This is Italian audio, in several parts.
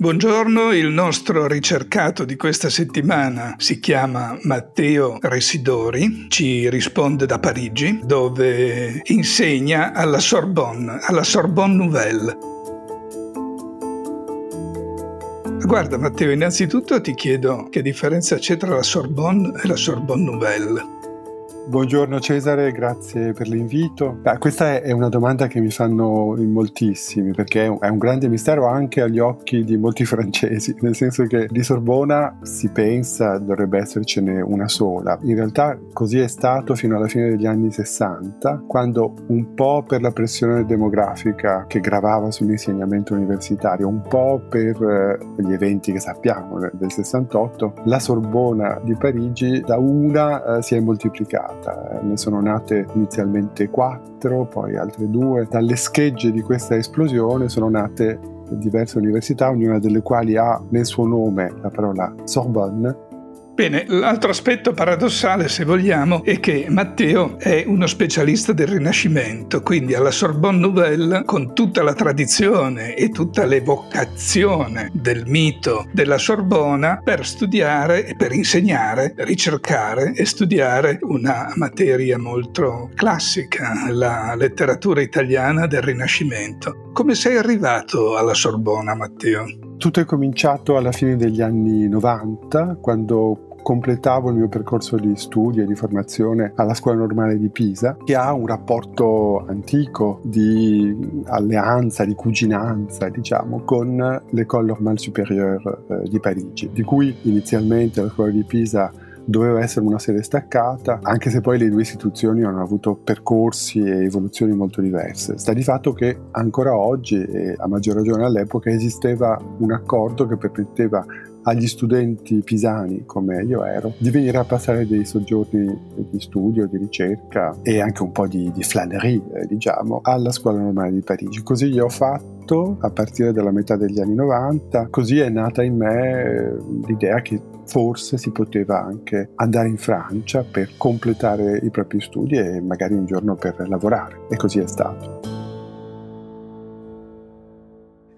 Buongiorno, il nostro ricercato di questa settimana si chiama Matteo Residori, ci risponde da Parigi, dove insegna alla Sorbonne, alla Sorbonne Nouvelle. Guarda Matteo, innanzitutto ti chiedo che differenza c'è tra la Sorbonne e la Sorbonne Nouvelle. Buongiorno Cesare, grazie per l'invito. Ah, questa è una domanda che mi fanno in moltissimi perché è un grande mistero anche agli occhi di molti francesi, nel senso che di Sorbona si pensa dovrebbe essercene una sola. In realtà così è stato fino alla fine degli anni 60, quando un po' per la pressione demografica che gravava sull'insegnamento universitario, un po' per eh, gli eventi che sappiamo del 68, la Sorbona di Parigi da una eh, si è moltiplicata volta. Ne sono nate inizialmente quattro, poi altre due. Dalle schegge di questa esplosione sono nate diverse università, ognuna delle quali ha nel suo nome la parola Sorbonne, Bene, l'altro aspetto paradossale, se vogliamo, è che Matteo è uno specialista del Rinascimento, quindi alla Sorbonne Nouvelle, con tutta la tradizione e tutta l'evocazione del mito della Sorbona, per studiare e per insegnare, ricercare e studiare una materia molto classica, la letteratura italiana del Rinascimento. Come sei arrivato alla Sorbona, Matteo? Tutto è cominciato alla fine degli anni 90, quando completavo il mio percorso di studi e di formazione alla Scuola Normale di Pisa, che ha un rapporto antico di alleanza, di cuginanza, diciamo, con l'École Normale Supérieure eh, di Parigi, di cui inizialmente la Scuola di Pisa doveva essere una sede staccata, anche se poi le due istituzioni hanno avuto percorsi e evoluzioni molto diverse. Sta di fatto che ancora oggi, e a maggior ragione all'epoca, esisteva un accordo che permetteva agli studenti pisani, come io ero, di venire a passare dei soggiorni di studio, di ricerca e anche un po' di, di flânerie, eh, diciamo, alla Scuola Normale di Parigi. Così io ho fatto a partire dalla metà degli anni 90, così è nata in me eh, l'idea che forse si poteva anche andare in Francia per completare i propri studi e magari un giorno per lavorare. E così è stato.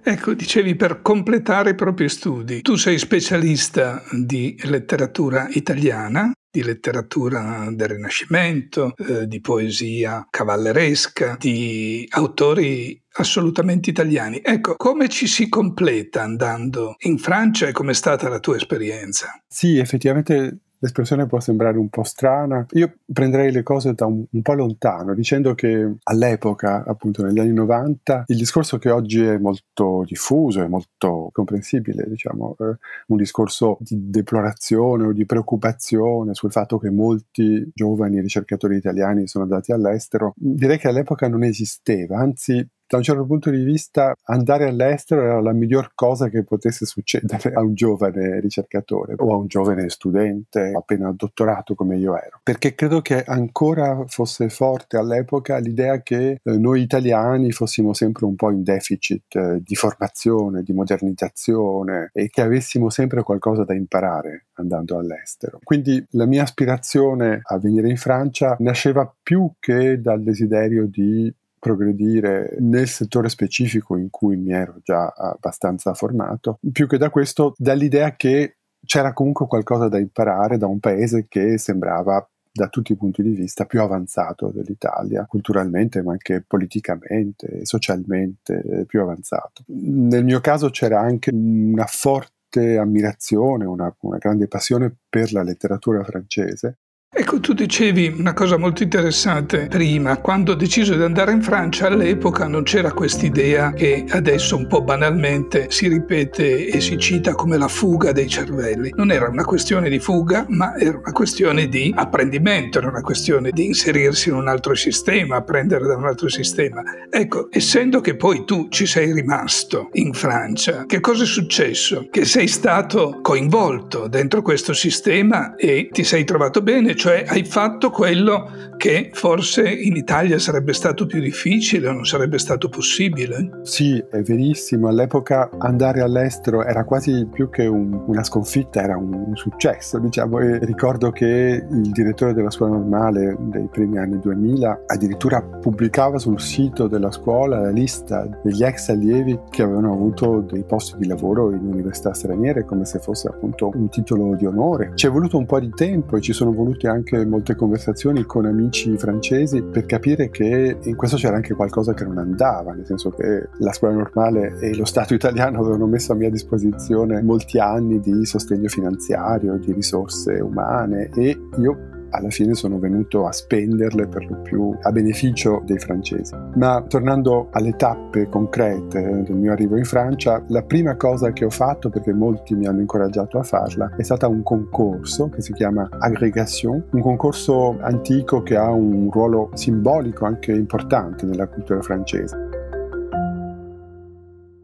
Ecco, dicevi per completare i propri studi. Tu sei specialista di letteratura italiana, di letteratura del Rinascimento, eh, di poesia cavalleresca, di autori assolutamente italiani. Ecco, come ci si completa andando in Francia e com'è stata la tua esperienza? Sì, effettivamente L'espressione può sembrare un po' strana. Io prenderei le cose da un, un, po' lontano, dicendo che all'epoca, appunto negli anni 90, il discorso che oggi è molto diffuso e molto comprensibile, diciamo, eh, un discorso di deplorazione o di preoccupazione sul fatto che molti giovani ricercatori italiani sono andati all'estero, direi che all'epoca non esisteva, anzi da un certo punto di vista andare all'estero era la miglior cosa che potesse succedere a un giovane ricercatore o a un giovane studente appena dottorato come io ero. Perché credo che ancora fosse forte all'epoca l'idea che eh, noi italiani fossimo sempre un po' in deficit eh, di formazione, di modernizzazione e che avessimo sempre qualcosa da imparare andando all'estero. Quindi la mia aspirazione a venire in Francia nasceva più che dal desiderio di progredire nel settore specifico in cui mi ero già abbastanza formato, più che da questo dall'idea che c'era comunque qualcosa da imparare da un paese che sembrava da tutti i punti di vista più avanzato dell'Italia, culturalmente ma anche politicamente, socialmente più avanzato. Nel mio caso c'era anche una forte ammirazione, una, una grande passione per la letteratura francese Ecco, tu dicevi una cosa molto interessante prima, quando ho deciso di andare in Francia all'epoca non c'era quest'idea che adesso un po' banalmente si ripete e si cita come la fuga dei cervelli. Non era una questione di fuga, ma era una questione di apprendimento, era una questione di inserirsi in un altro sistema, apprendere da un altro sistema. Ecco, essendo che poi tu ci sei rimasto in Francia, che cosa è successo? Che sei stato coinvolto dentro questo sistema e ti sei trovato bene, cioè hai fatto quello che forse in Italia sarebbe stato più difficile o non sarebbe stato possibile. Sì, è verissimo. All'epoca andare all'estero era quasi più che un, una sconfitta, era un, un successo. Diciamo. E ricordo che il direttore della scuola normale dei primi anni 2000 addirittura pubblicava sul sito della scuola la lista degli ex allievi che avevano avuto dei posti di lavoro in università straniere come se fosse appunto un titolo di onore. Ci è voluto un po' di tempo e ci sono volute anche molte conversazioni con amici francesi per capire che in questo c'era anche qualcosa che non andava, nel senso che la scuola normale e lo Stato italiano avevano messo a mia disposizione molti anni di sostegno finanziario, di risorse umane e io alla fine sono venuto a spenderle per lo più a beneficio dei francesi. Ma tornando alle tappe concrete del mio arrivo in Francia, la prima cosa che ho fatto, perché molti mi hanno incoraggiato a farla, è stata un concorso che si chiama Agrégation, un concorso antico che ha un ruolo simbolico anche importante nella cultura francese.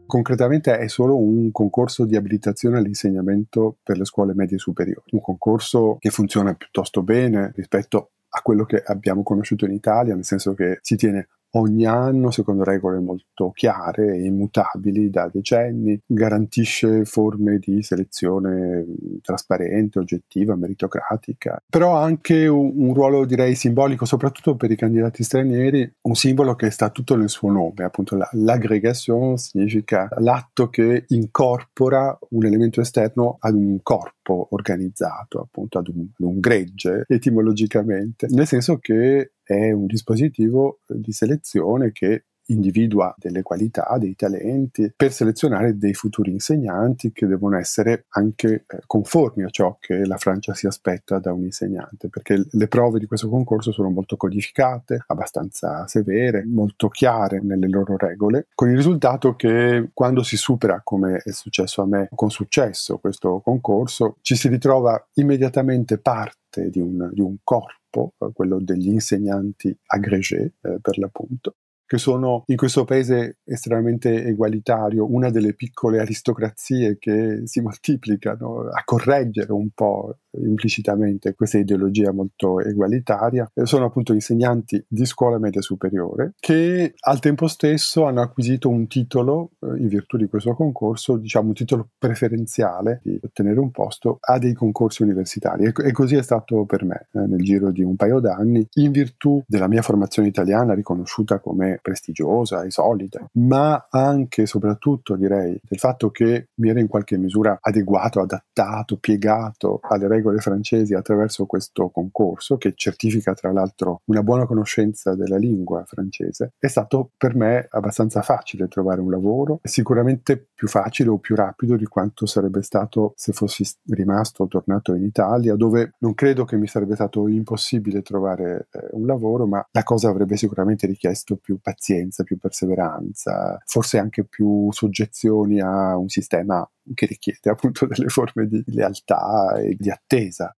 Concretamente è solo un concorso di abilitazione all'insegnamento per le scuole medie superiori, un concorso che funziona piuttosto bene rispetto a quello che abbiamo conosciuto in Italia, nel senso che si tiene ogni anno secondo regole molto chiare e immutabili da decenni, garantisce forme di selezione trasparente, oggettiva, meritocratica, però ha anche un, un, ruolo direi simbolico soprattutto per i candidati stranieri, un simbolo che sta tutto nel suo nome, appunto la, l'aggregation significa l'atto che incorpora un elemento esterno ad un corpo organizzato, appunto ad un, ad un gregge etimologicamente, nel senso che è un dispositivo di selezione che individua delle qualità, dei talenti per selezionare dei futuri insegnanti che devono essere anche eh, conformi a ciò che la Francia si aspetta da un insegnante, perché le prove di questo concorso sono molto codificate, abbastanza severe, molto chiare nelle loro regole, con il risultato che quando si supera, come è successo a me con successo, questo concorso, ci si ritrova immediatamente parte di un, di un corpo eh, quello degli insegnanti agrégé eh, per l'appunto, che sono in questo paese estremamente egualitario, una delle piccole aristocrazie che si moltiplicano a correggere un po' implicitamente questa ideologia molto egualitaria, sono appunto insegnanti di scuola media superiore che al tempo stesso hanno acquisito un titolo eh, in virtù di questo concorso, diciamo un titolo preferenziale di ottenere un posto a dei concorsi universitari. E, così è stato per me eh, nel giro di un paio d'anni in virtù della mia formazione italiana riconosciuta come prestigiosa e solida, ma anche e soprattutto direi del fatto che mi era in qualche misura adeguato, adattato, piegato alle regole regole francesi attraverso questo concorso, che certifica tra l'altro una buona conoscenza della lingua francese, è stato per me abbastanza facile trovare un lavoro, sicuramente più facile o più rapido di quanto sarebbe stato se fossi rimasto o tornato in Italia, dove non credo che mi sarebbe stato impossibile trovare eh, un lavoro, ma la cosa avrebbe sicuramente richiesto più pazienza, più perseveranza, forse anche più soggezioni a un sistema che richiede appunto delle forme di lealtà e di attesa.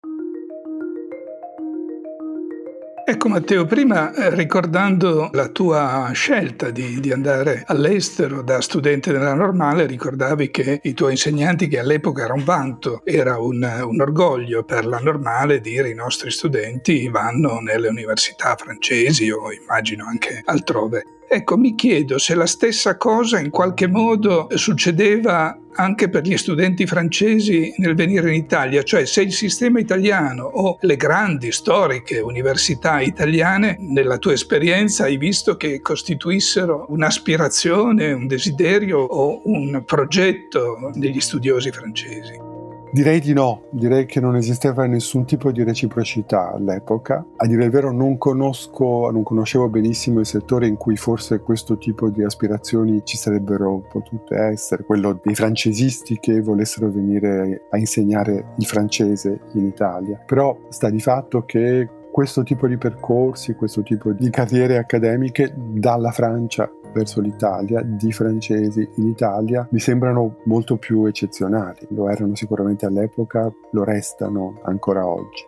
Ecco Matteo, prima eh, ricordando la tua scelta di, di, andare all'estero da studente della normale, ricordavi che i tuoi insegnanti, che all'epoca era un vanto, era un, un orgoglio per la normale dire i nostri studenti vanno nelle università francesi o immagino anche altrove. Ecco, mi chiedo se la stessa cosa in qualche modo succedeva anche per gli studenti francesi nel venire in Italia, cioè se il sistema italiano o le grandi storiche università italiane, nella tua esperienza hai visto che costituissero un'aspirazione, un desiderio o un progetto degli studiosi francesi. Direi di no, direi che non esisteva nessun tipo di reciprocità all'epoca. A dire il vero non conosco, non conoscevo benissimo il settore in cui forse questo tipo di aspirazioni ci sarebbero potute essere, quello dei francesisti che volessero venire a insegnare il francese in Italia. Però sta di fatto che questo tipo di percorsi, questo tipo di carriere accademiche dalla Francia verso l'Italia, di francesi in Italia, mi sembrano molto più eccezionali. Lo erano sicuramente all'epoca, lo restano ancora oggi.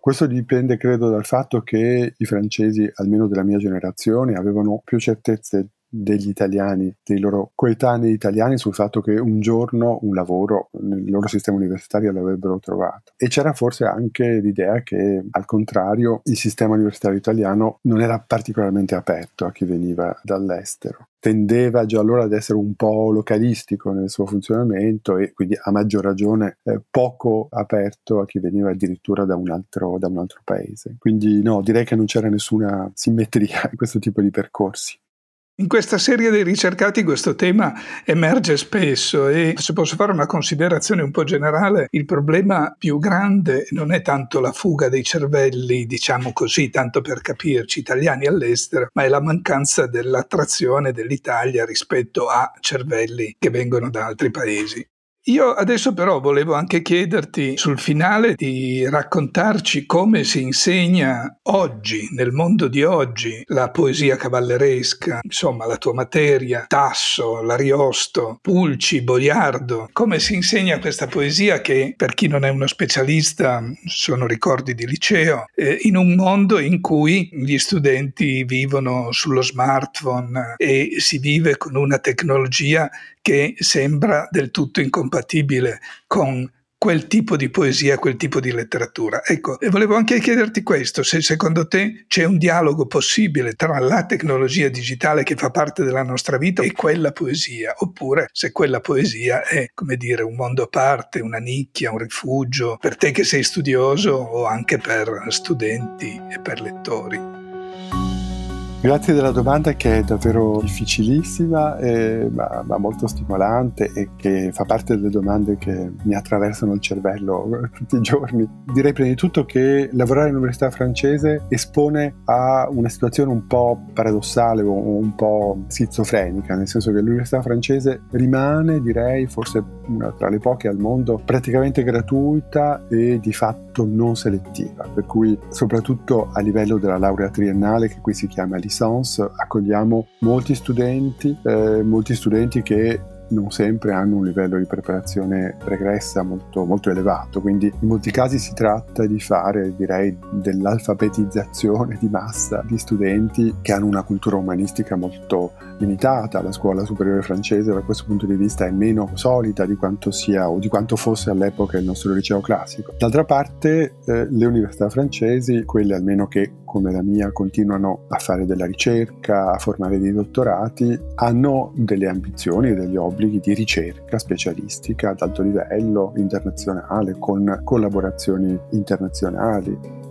Questo dipende, credo, dal fatto che i francesi, almeno della mia generazione, avevano più certezze degli italiani, dei loro coetanei italiani sul fatto che un giorno un lavoro nel loro sistema universitario l'avrebbero trovato. E c'era forse anche l'idea che al contrario il sistema universitario italiano non era particolarmente aperto a chi veniva dall'estero. Tendeva già allora ad essere un po' localistico nel suo funzionamento e quindi a maggior ragione eh, poco aperto a chi veniva addirittura da un, altro, da un altro paese. Quindi no, direi che non c'era nessuna simmetria in questo tipo di percorsi. In questa serie dei ricercati questo tema emerge spesso e se posso fare una considerazione un po' generale, il problema più grande non è tanto la fuga dei cervelli, diciamo così, tanto per capirci, italiani all'estero, ma è la mancanza dell'attrazione dell'Italia rispetto a cervelli che vengono da altri paesi. Io adesso però volevo anche chiederti sul finale di raccontarci come si insegna oggi, nel mondo di oggi, la poesia cavalleresca, insomma la tua materia, Tasso, l'Ariosto, Pulci, Boiardo, come si insegna questa poesia che per chi non è uno specialista sono ricordi di liceo, eh, in un mondo in cui gli studenti vivono sullo smartphone e si vive con una tecnologia che sembra del tutto incompatibile con quel tipo di poesia, quel tipo di letteratura. Ecco, e volevo anche chiederti questo, se secondo te c'è un dialogo possibile tra la tecnologia digitale che fa parte della nostra vita e quella poesia, oppure se quella poesia è, come dire, un mondo a parte, una nicchia, un rifugio, per te che sei studioso o anche per studenti e per lettori. Grazie della domanda che è davvero difficilissima eh, ma, ma, molto stimolante e che fa parte delle domande che mi attraversano il cervello tutti i giorni. Direi prima di tutto che lavorare all'università francese espone a una situazione un po' paradossale o un po' schizofrenica, nel senso che l'università francese rimane, direi, forse una tra le poche al mondo, praticamente gratuita e di fatto non selettiva, per cui soprattutto a livello della laurea triennale che qui si chiama licence accogliamo molti studenti, eh, molti studenti che non sempre hanno un livello di preparazione pregressa molto, molto elevato, quindi in molti casi si tratta di fare, direi, dell'alfabetizzazione di massa di studenti che hanno una cultura umanistica molto limitata. La scuola superiore francese da questo punto di vista è meno solida di quanto sia o di quanto fosse all'epoca il nostro liceo classico. D'altra parte eh, le università francesi, quelle almeno che come la mia continuano a fare della ricerca, a formare dei dottorati, hanno delle ambizioni e degli obblighi di ricerca specialistica ad alto livello, internazionale, con collaborazioni internazionali.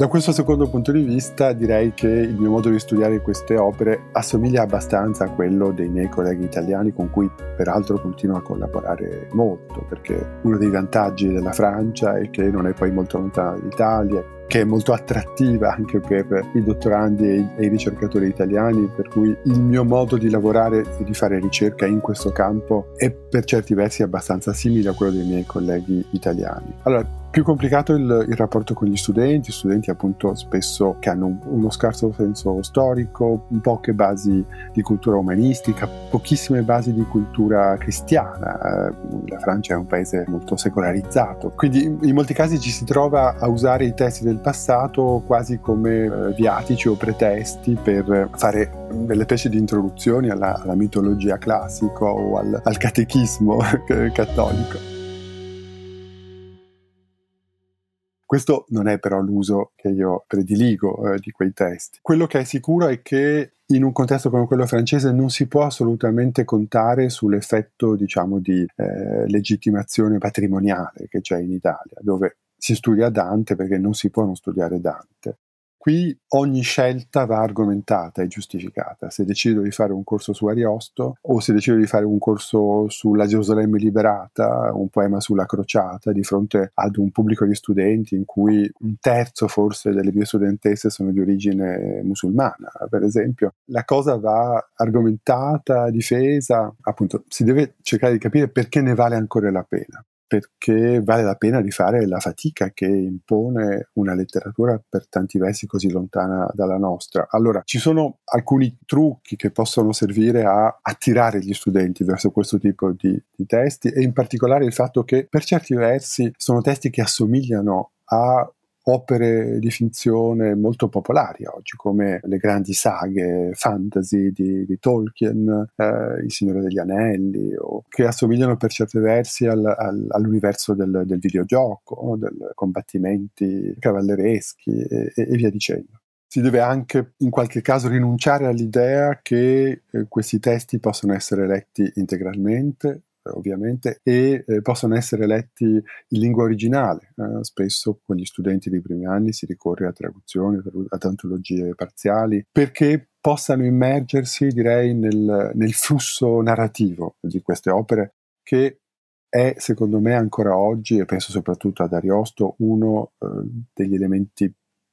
Da questo secondo punto di vista direi che il mio modo di studiare queste opere assomiglia abbastanza a quello dei miei colleghi italiani con cui peraltro continuo a collaborare molto perché uno dei vantaggi della Francia è che non è poi molto lontana dall'Italia che è molto attrattiva anche per i dottorandi e i ricercatori italiani, per cui il mio modo di lavorare e di fare ricerca in questo campo è per certi versi abbastanza simile a quello dei miei colleghi italiani. Allora, più complicato il, il, rapporto con gli studenti, studenti appunto spesso che hanno uno scarso senso storico, poche basi di cultura umanistica, pochissime basi di cultura cristiana. Eh, la Francia è un paese molto secolarizzato, quindi in molti casi ci si trova a usare i testi del passato quasi come eh, viatici o pretesti per fare delle specie di introduzioni alla, alla mitologia classica o al, al catechismo cattolico. Questo non è però l'uso che io prediligo eh, di quei testi. Quello che è sicuro è che in un contesto come quello francese non si può assolutamente contare sull'effetto, diciamo, di eh, legittimazione patrimoniale che c'è in Italia, dove si studia Dante perché non si può non studiare Dante. Qui ogni scelta va argomentata e giustificata. Se decido di fare un corso su Ariosto o se decido di fare un corso sulla Gerusalemme liberata, un poema sulla crociata, di fronte ad un pubblico di studenti in cui un terzo forse delle mie studentesse sono di origine musulmana, per esempio, la cosa va argomentata, difesa, appunto si deve cercare di capire perché ne vale ancora la pena perché vale la pena di fare la fatica che impone una letteratura per tanti versi così lontana dalla nostra. Allora, ci sono alcuni trucchi che possono servire a attirare gli studenti verso questo tipo di, di testi e in particolare il fatto che per certi versi sono testi che assomigliano a opere di finzione molto popolari oggi, come le grandi saghe fantasy di, di Tolkien, eh, Il Signore degli Anelli, o che assomigliano per certi versi al, al, all'universo del, del videogioco, dei combattimenti cavallereschi e, e, via dicendo. Si deve anche in qualche caso rinunciare all'idea che eh, questi testi possano essere letti integralmente ovviamente, e eh, possono essere letti in lingua originale. Eh, spesso con gli studenti dei primi anni si ricorre a traduzioni, ad antologie parziali, perché possano immergersi, direi, nel, nel flusso narrativo di queste opere che è secondo me ancora oggi, e penso soprattutto ad Ariosto, uno eh, degli elementi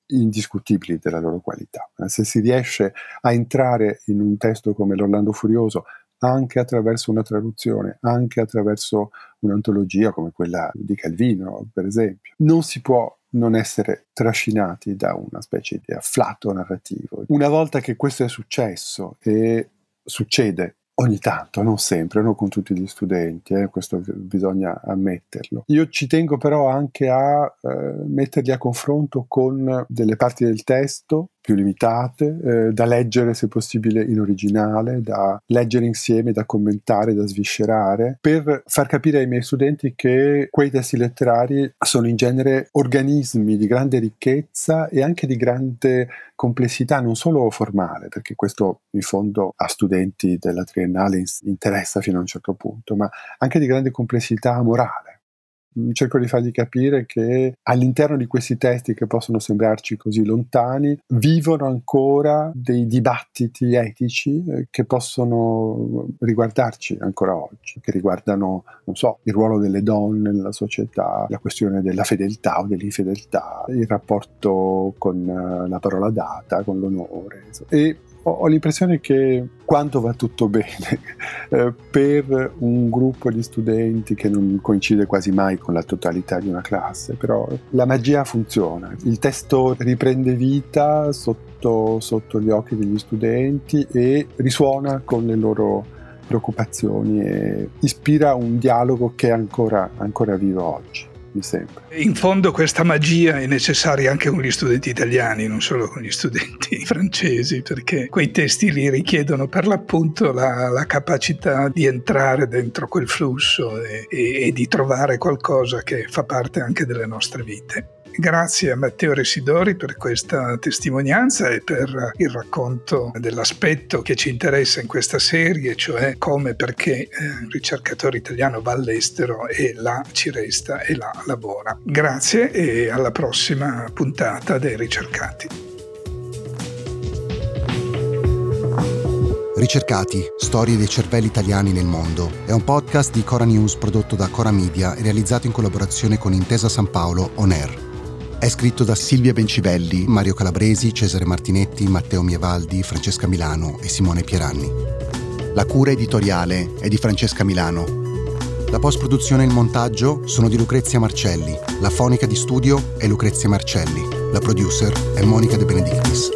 indiscutibili della loro qualità. Eh, se si riesce a entrare in un testo come L'Orlando Furioso anche attraverso una traduzione, anche attraverso un'antologia come quella di Calvino, per esempio. Non si può non essere trascinati da una specie di afflato narrativo. Una volta che questo è successo e succede Ogni tanto, non sempre, non con tutti gli studenti, eh, questo bisogna ammetterlo. Io ci tengo però anche a eh, metterli a confronto con delle parti del testo più limitate, eh, da leggere se possibile in originale, da leggere insieme, da commentare, da sviscerare, per far capire ai miei studenti che quei testi letterari sono in genere organismi di grande ricchezza e anche di grande complessità, non solo formale, perché questo in fondo a studenti della triennale interessa fino a un certo punto, ma anche di grande complessità morale cerco di fargli capire che all'interno di questi testi che possono sembrarci così lontani vivono ancora dei dibattiti etici eh, che possono riguardarci ancora oggi, che riguardano, non so, il ruolo delle donne nella società, la questione della fedeltà o dell'infedeltà, il rapporto con eh, la parola data, con l'onore. E ho, l'impressione che quando va tutto bene eh, per un gruppo di studenti che non coincide quasi mai con la totalità di una classe, però la magia funziona, il testo riprende vita sotto, sotto gli occhi degli studenti e risuona con le loro preoccupazioni e ispira un dialogo che è ancora, ancora vivo oggi mi sembra. In fondo questa magia è necessaria anche con gli studenti italiani, non solo con gli studenti francesi, perché quei testi li richiedono per l'appunto la, la capacità di entrare dentro quel flusso e, e, e di trovare qualcosa che fa parte anche delle nostre vite. Grazie a Matteo Residori per questa testimonianza e per il racconto dell'aspetto che ci interessa in questa serie, cioè come e perché un eh, ricercatore italiano va all'estero e là ci resta e là lavora. Grazie e alla prossima puntata dei ricercati. Ricercati, storie dei cervelli italiani nel mondo, è un podcast di Cora News prodotto da Cora Media e realizzato in collaborazione con Intesa San Paolo On Air. È scritto da Silvia Bencivelli, Mario Calabresi, Cesare Martinetti, Matteo Mievaldi, Francesca Milano e Simone Pieranni. La cura editoriale è di Francesca Milano. La post-produzione e il montaggio sono di Lucrezia Marcelli. La fonica di studio è Lucrezia Marcelli. La producer è Monica De Benedictis.